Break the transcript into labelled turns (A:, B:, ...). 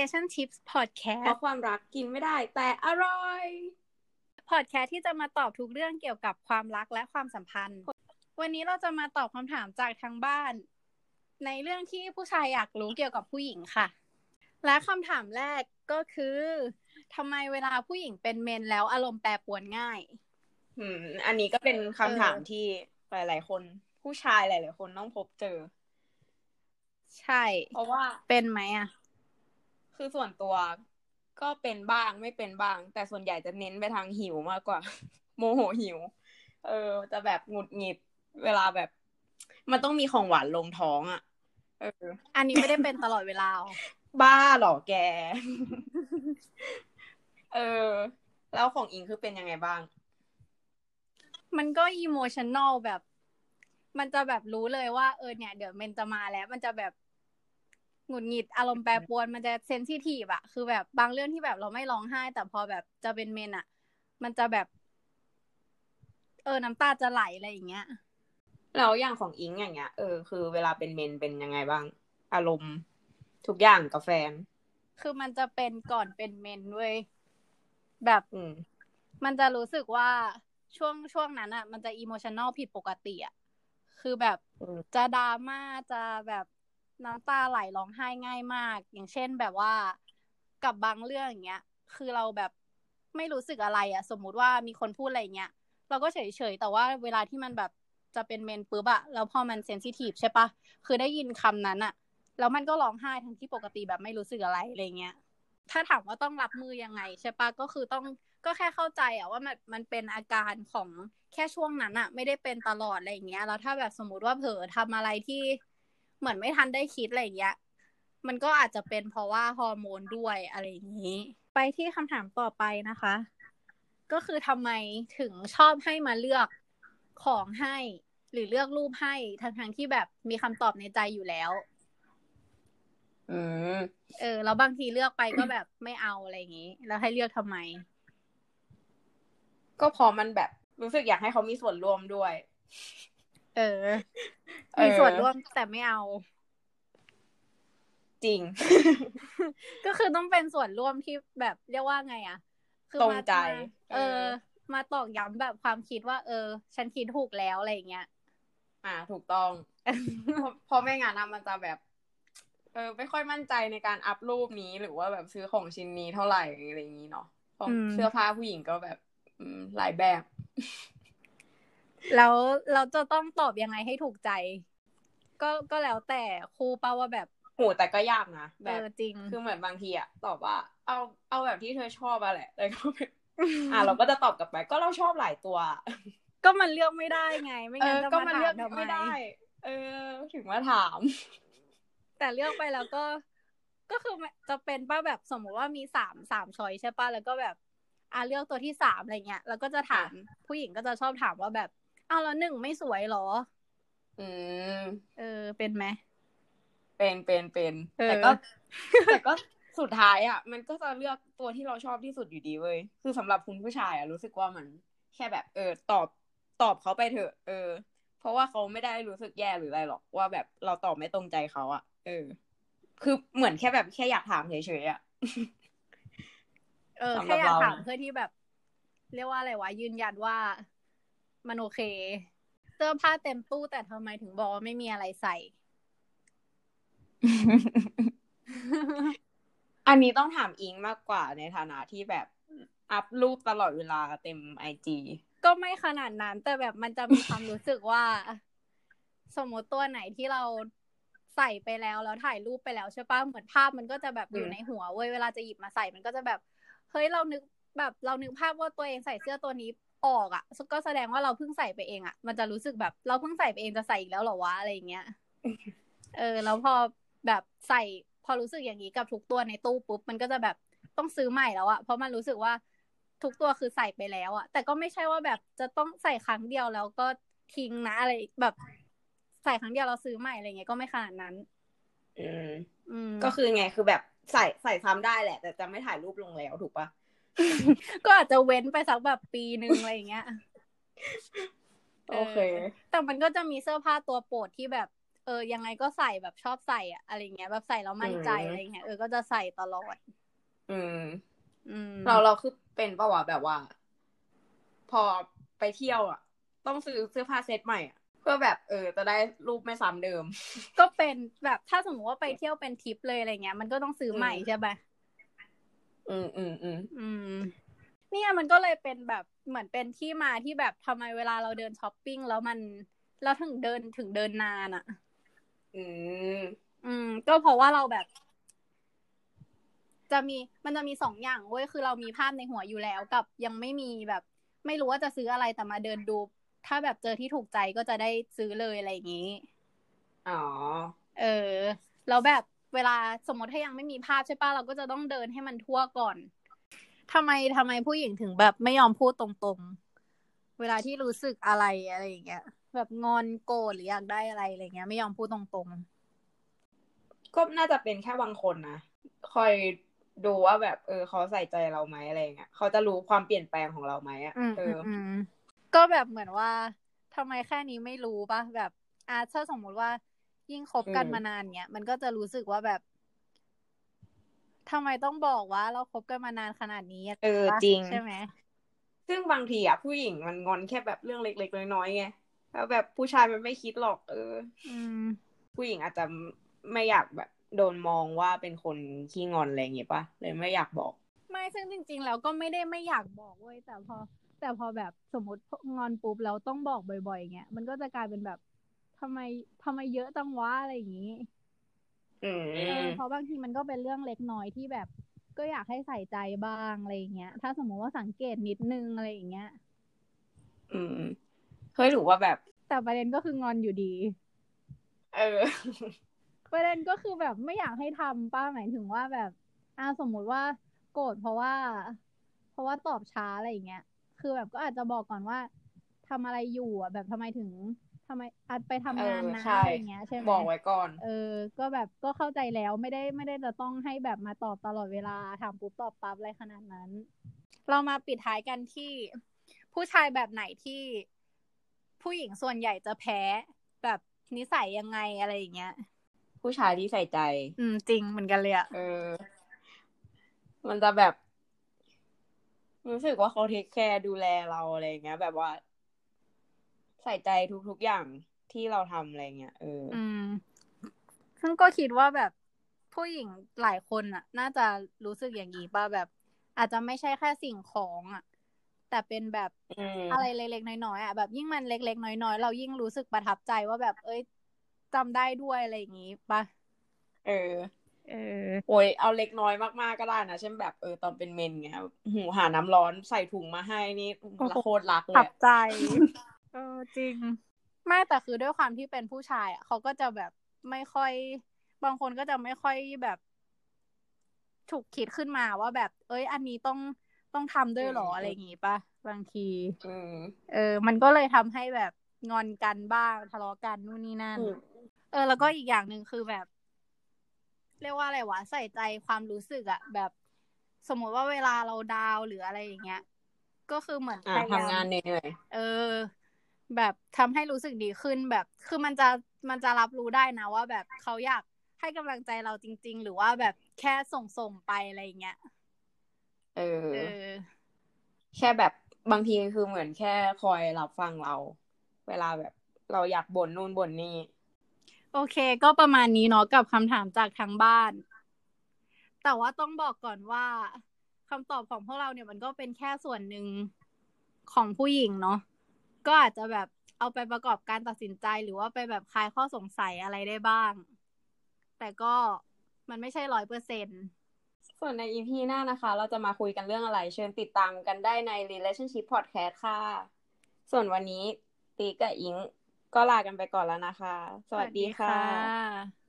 A: Relationships
B: เพ
A: Podcast
B: ราะความรักกินไม่ได้ แต่อร่อย
A: Podcast ที่จะมาตอบทุกเรื่องเกี่ยวกับความรักและความสัมพันธ์ วันนี้เราจะมาตอบคำถามจากทางบ้าน ในเรื่องที่ผู้ชายอยากรู้เกี่ยวกับผู้หญิงค่ะ และคำถามแรกก็คือทำไมเวลาผู้หญิงเป็นเมนแล้วอารมณ์แปรปรวนง่าย
B: อืม อันนี้ก็เป็นคำถาม
A: เออ
B: ที่หลาย ๆ คน ผู้ชายหลาย ๆ คนต้องพบเจอ
A: ใช่
B: เพราะว่า
A: เป็นไหมอะ
B: คือส่วนตัวก็เป็นบ้างไม่เป็นบ้าง แต่ส่วนใหญ่จะเน้นไปทางหิวมากกว่า โมโหหิว เออ จะแบบหงุดหงิดเวลาแบบ มันต้องมีของหวานลงท้องอะเออ
A: อันนี้ไม่ได้เป็นตลอดเวลาหรอ
B: บ้าเหรอแก เออ แล้วของอิงคือเป็นยังไงบ้าง
A: มันก็อีโมชัน a ลแบบ มันจะแบบรู้เลยว่า เออเนี่ย เดี๋ยวเมนจะมาแล้ว มันจะแบบ หงุดหงิดอารมณ์แปรปรวนมันจะเซนซิทีฟอะคือแบบบางเรื่องที่แบบเราไม่ร้องไห้ แต่พอแบบจะเป็นเมนอะมันจะแบบ เออน้ำตาจะไหลอะไรอย่างเงี้ย
B: แล้วอย่างของอิงอย่างเงี้ยเออคือเวลาเป็นเมนเป็นยังไงบ้าง อารมณ์ ทุกอย่างกับแฟน
A: คือมันจะเป็นก่อนเป็นเมนเว้ยแบบ
B: อืม
A: มันจะรู้สึกว่าช่วงช่วงนั้นอะมันจะอีโมชัน a ลผิดปกติอะคือแบบ
B: อืม
A: จะดราม่าจะแบบ น้ำตาไหลร้องไห้ง่ายมาก อย่างเช่นแบบว่ากับบางเรื่องอย่างเงี้ย คือเราแบบไม่รู้สึกอะไรอะสมมุติว่ามีคนพูดอะไรเงี้ยเราก็เฉยเฉยแต่ว่าเวลาที่มันแบบจะเป็นเมนปุ๊บอะแล้วพอมันเซนซิทีฟใช่ปะคือได้ยินคำนั้นอะแล้วมันก็ร้องไห้ทั้งที่ปกติแบบไม่รู้สึกอะไรอะไรเงี้ยถ้าถามว่าต้องรับมือยังไงใช่ปะก็คือต้องก็แค่เข้าใจอะว่ามันมันเป็นอาการของแค่ช่วงนั้นอะไม่ได้เป็นตลอดอะไรอย่างเงี้ยแล้วถ้าแบบสมมติว่าเผลอทำอะไรที่ เหมือนไม่ทันได้คิดอะไรอย่างเงี้ยมันก็อาจจะเป็นเพราะว่าฮอร์โมนด้วยอะไรอย่างนี้ ไปที่คำถามต่อไปนะคะ ก็คือทำไมถึงชอบให้มาเลือกของให้ หรือเลือกรูปให้ทั้งทงๆที่แบบมีคำตอบในใจอยู่แล้ว
B: อืม
A: เออแล้วบางทีเลือกไปก็แบบไม่เอาอะไรอย่างนี้ แล้วให้เลือกทำไม
B: ก็พอมันแบบรู้สึกอยากให้เขามีส่วนร่วมด้วย
A: เออ
B: เออ
A: มีส่วนร่วมแต่ไม่เอา
B: จริง
A: ก็คือต้องเป็นส่วนร่วมที่แบบเรียกว่าไงอะคือ
B: ตรง
A: มา
B: ใจ
A: มาเออ มาตอกย้ำแบบความคิดว่า เออ ฉันคิดถูกแล้วอะไรอย่างเงี้ย
B: อ่า ถูกต้อง เพราะเพราะไม่งั้นนะมันจะแบบ เออ ไม่ค่อยมั่นใจในการอัพรูปนี้หรือว่าแบบซื้อของชิ้นนี้เท่าไหร่อะไรอย่างนี้เนาะของ
A: อืม
B: เสื้อผ้าผู้หญิงก็แบบอืมหลายแบบ
A: แล้วเราจะต้องตอบยังไงให้ถูกใจ ก็ก็แล้วแต่ครูเป้าว่าแบบ
B: โหแต่ก็ยากนะ
A: เอ
B: แบบ
A: อจริง
B: คือเหมือนบางทีอะตอบว่า เอาเอาแบบที่เธอชอบอะแหละแล้วก็แบบอะเราก็จะตอบกลับไป ก็เราชอบหลายตัวอะ
A: ก็มันเลือกไม่ได้ไง ไม่
B: เอ
A: งั้น
B: อ
A: จะ
B: ก็
A: มา
B: มัน
A: ถา
B: เลือ
A: ม
B: ก
A: ทำไม
B: ไม่ได้ เออ ถึงมาถาม
A: แต่เลือกไปแล้วก็ ก็คือจะเป็นป้าแบบสมมุติว่ามีสามสามช้อยใช่ป้ะแล้วก็แบบอ่าเลือกตัวที่สามอะไรเงี้ย แล้วก็จะถามผู้หญิงก็จะชอบถามว่าแบบ อ้าวแล้วหนึ่งไม่สวยเหรอ
B: อืม
A: เออ เป็นไหม
B: เป็นเป็นเป็น
A: เออ
B: แต่ก็ แต่ก็สุดท้ายอะ มันก็จะเลือกตัวที่เราชอบที่สุดอยู่ดีเว้ย คือสำหรับคุณผู้ชายอะรู้สึกว่ามัน แค่แบบ เออ ตอบตอบเขาไปเถอะ เออ เพราะว่าเขาไม่ได้รู้สึกแย่หรืออะไรหรอกว่าแบบเราตอบไม่ตรงใจเขาอะ เออ คือเหมือนแค่แบบแค่อยากถามเฉยๆอะ
A: เออ
B: สำหรับ
A: แค่อยากถาม
B: เรานะ
A: เพื่อที่แบบ เรียกว่าอะไรวะยืนยันว่า มันโอเคเสื้อผ้าเต็มตู้แต่ทำไมถึงบอกว่าไม่มีอะไรใส่
B: อันนี้ต้องถามอิงมากกว่าในฐานะที่แบบอัพรูปตลอดเวลาเต็มไอจี
A: ก็ไม่ขนาดนั้น แต่แบบมันจะมีความรู้สึกว่า สมมติตัวไหนที่เราใส่ไปแล้วแล้วถ่ายรูปไปแล้วใช่ปะเหมือนภาพมันก็จะแบบอยู่ในหัวเว้ยเวลาจะหยิบมาใส่มันก็จะแบบ เฮ้ยเรานึกแบบเรานึกภาพว่าตัวเองใส่เสื้อตัวนี้ ออกอะ่ะ ก็แสดงว่าเราเพิ่งใส่ไปเองอะ่ะ มันจะรู้สึกแบบ เราเพิ่งใส่ไปเองจะใส่อีกแล้วเหรอวะอะไรอย่างเงี้ย เออแล้วพอแบบใส่ พอรู้สึกอย่างนี้กับทุกตัวในตู้ปุ๊บมันก็จะแบบต้องซื้อใหม่แล้วอะเพราะมันรู้สึกว่าทุกตัวคือใส่ไปแล้วอะแต่ก็ไม่ใช่ว่าแบบจะต้องใส่ครั้งเดียวแล้วก็ทิ้งนะอะไรแบบใส่ครั้งเดียวเราซื้อใหม่อะไรเงี้ยก็ไม่ขนาดนั้น
B: อืม
A: อืม
B: ก็คือไงคือแบบใส่ใส่ซ้ำได้แหละ แต่จะไม่ถ่ายรูปลงแล้วถูกปะ
A: ก็อาจจะเว้นไปสักแบบปีนึงอะไรอย่างเงี้ย
B: โอเค
A: แต่มันก็จะมีเสื้อผ้าตัวโปรดที่แบบ เอออยังไงก็ใส่แบบชอบใส่อะอะไรเงี้ย แบบใส่แล้วมั่นใจ
B: อืม
A: อะไรเงี้ย เออ ก็จะใส่ตลอด
B: อืม
A: อืม
B: เราเราคือเป็นปะวะแบบว่า พอไปเที่ยวอะต้องซื้อเสื้อผ้าเซตใหม่อะเพื่อแบบเออจะได้รูปไม่ซ้ำเดิม
A: ก็เป็นแบบถ้าสมมติว่าไปเที่ยวเป็นทริปเลยอะไรเงี้ย มันก็ต้องซื้อใหม่
B: อืม
A: ใช่ปะ
B: อืมอืมอืม
A: อืมเนี่ย มันก็เลยเป็นแบบเหมือนเป็นที่มาที่แบบทำไมเวลาเราเดินช้อปปิ้งแล้วมันเราถึงเดินถึงเดินนานอะ
B: อืม
A: อืม ก็เพราะว่าเราแบบ จะมีมันจะมีสองอย่างเว้ยคือเรามีภาพในหัวอยู่แล้วกับยังไม่มีแบบ ไม่รู้ว่าจะซื้ออะไรแต่มาเดินดู ถ้าแบบเจอที่ถูกใจก็จะได้ซื้อเลยอะไรอย่างนี้
B: อ๋อ
A: เออ แล้วแบบเวลาสมมติถ้ายังไม่มีภาพใช่ปะเราก็จะต้องเดินให้มันทั่วก่อน ทำไมทำไมผู้หญิงถึงแบบไม่ยอมพูดตรงๆ เวลาที่รู้สึกอะไรอะไรอย่างเงี้ย แบบงอนโกรธหรืออยากได้อะไรอะไรเงี้ย ไม่ยอมพูดตรง
B: ก็น่าจะเป็นแค่บางคนนะคอยดูว่าแบบ เออ เขาใส่ใจเราไหมอะไรเงี้ยเขาจะรู้ความเปลี่ยนแปลงของเราไหมอะ
A: ๆอืม
B: เอ
A: อื
B: อ
A: มอืมก็แบบเหมือนว่าทำไมแค่นี้ไม่รู้ปะแบบอาถ้าสมมุติว่ายิ่งคบกัน
B: อืม
A: มานานเนี้ยมันก็จะรู้สึกว่าแบบ ทำไมต้องบอกว่าเราคบกันมานานขนาดนี้ะ
B: เออ
A: ปะ
B: จริง
A: ใช่ไหม
B: ซึ่งบางทีอะผู้หญิงมันงอนแค่แบบเรื่องเล็กๆน้อยๆไงแล้วแบบผู้ชายมันไม่คิดหรอก เออ
A: อืม
B: ผู้หญิงอาจจะไม่อยากแบบ โดนมองว่าเป็นคนขี้งอนอะไรอย่างเงี้ยปะเลยไม่อยากบอก
A: ไม่ซึ่งจริง ๆ แล้วก็ไม่ได้ไม่อยากบอกเว้ยแต่พอ แต่พอแบบสมมติงอนปุ๊บแล้วต้องบอกบ่อยๆเงี้ยมันก็จะกลายเป็นแบบทำไมทำไมเยอะจังวะอะไรอย่างงี้
B: อืม
A: เออเพราะบางทีมันก็เป็นเรื่องเล็กน้อยที่แบบ ก็อยากให้ใส่ใจบ้างอะไรอย่างเงี้ย ถ้าสมมติว่าสังเกตนิดนึงอะไรอย่างเงี้ย
B: อืมเฮ้ยหรือว่าแบบ
A: แต่ประเด็นก็คืองอนอยู่ดี
B: เออ
A: ประเด็นก็คือแบบไม่อยากให้ทำป้าหมายถึงว่าแบบอ่าสมมุติว่าโกรธเพราะว่า เพราะว่าตอบช้าอะไรอย่างเงี้ย คือแบบก็อาจจะบอกก่อนว่าทำอะไรอยู่อะแบบทำไมถึง ทำไมอาจไปทำงาน
B: เออ
A: นะ
B: ใช่
A: อะไรอย่างเงี้ยใช่ไหม
B: บอกไว้ก่อน
A: เออ ก็แบบก็เข้าใจแล้วไม่ได้ไม่ได้จะต้องให้แบบมาตอบตลอดเวลาถามปุ๊บตอบปั๊บอะไรขนาดนั้น เรามาปิดท้ายกันที่ ผู้ชายแบบไหนที่ผู้หญิงส่วนใหญ่จะแพ้แบบนิสัยยังไงอะไรอย่างเงี้ย
B: ผู้ชายที่ใส่ใจ
A: อืม จริงเหมือนกันเลยอะ
B: เออ มันจะแบบ รู้สึกว่าเขาเทคแคร์ดูแลเราอะไรอย่างเงี้ย แบบว่า ใส่ใจทุกๆอย่างที่เราทำอะไรเงี้ยเออ
A: อืม ซึ่งก็คิดว่าแบบผู้หญิงหลายคนอะน่าจะรู้สึกอย่างนี้ป่ะแบบ อาจจะไม่ใช่แค่สิ่งของอะแต่เป็นแบบ
B: อืม
A: อะไรเล็กๆน้อยๆอะแบบยิ่งมันเล็กๆน้อยๆเรายิ่งรู้สึกประทับใจว่าแบบ เอ้ยจำได้ด้วยอะไรอย่างงี้ป่ะ
B: เออ
A: เออ
B: โอ้ยเอาเล็กน้อยมากๆก็ได้นะเช่นแบบเออตอนเป็นเมนไงหูหาน้ำร้อนใส่ถุงมาให้นี่
A: โอ้โห
B: โคตรรักเล
A: ขั
B: ย
A: บใจ เออจริง ไม่แต่คือด้วยความที่เป็นผู้ชาย อะเขาก็จะแบบไม่ค่อย บางคนก็จะไม่ค่อยแบบถูกคิดขึ้นมาว่าแบบ เอ้ย อันนี้ต้องต้องทำด้วยเหรออะไรอย่างงี้ป่ะบางที
B: อืม
A: เออ มันก็เลยทำให้แบบงอนกันบ้างทะเลาะกันนู่นนี่นั่น
B: อืม
A: เออ แล้วก็อีกอย่างหนึ่งคือแบบ เรียกว่าอะไรวะใส่ใจความรู้สึกอะแบบ สมมติว่าเวลาเราดาวน์หรืออะไรอย่างเงี้ยก็คือเหมือน
B: อะ
A: พยายาม
B: ทำงานเหนื่อย
A: เออ แบบทำให้รู้สึกดีขึ้นแบบ คือมันจะมันจะรับรู้ได้นะว่าแบบเขาอยากให้กำลังใจเราจริง ๆ หรือว่าแบบแค่ส่งส่งๆไปอะไรอย่างเงี้ย
B: ๆเออ
A: เออ
B: แค่แบบบางทีคือเหมือนแค่คอยรับฟังเรา เวลาแบบ เราอยากบ่นนู่นบ่นนี่
A: โอเค ก็ประมาณนี้เนาะกับคำถามจากทางบ้าน แต่ว่าต้องบอกก่อนว่าคำตอบของพวกเราเนี่ยมันก็เป็นแค่ส่วนหนึ่งของผู้หญิงเนาะ ก็อาจจะแบบเอาไปประกอบการตัดสินใจหรือว่าไปแบบคลายข้อสงสัยอะไรได้บ้าง แต่ก็มันไม่ใช่ร้อยเปอร์เซ็น
B: ส่วนใน EP หน้านะคะ เราจะมาคุยกันเรื่องอะไร เชิญติดตามกันได้ใน Relationship Podcast ค่ะ ส่วนวันนี้ตีกับอิงก็ลากันไปก่อนแล้วนะคะ สวัสดีค่ะ
A: ค่ะ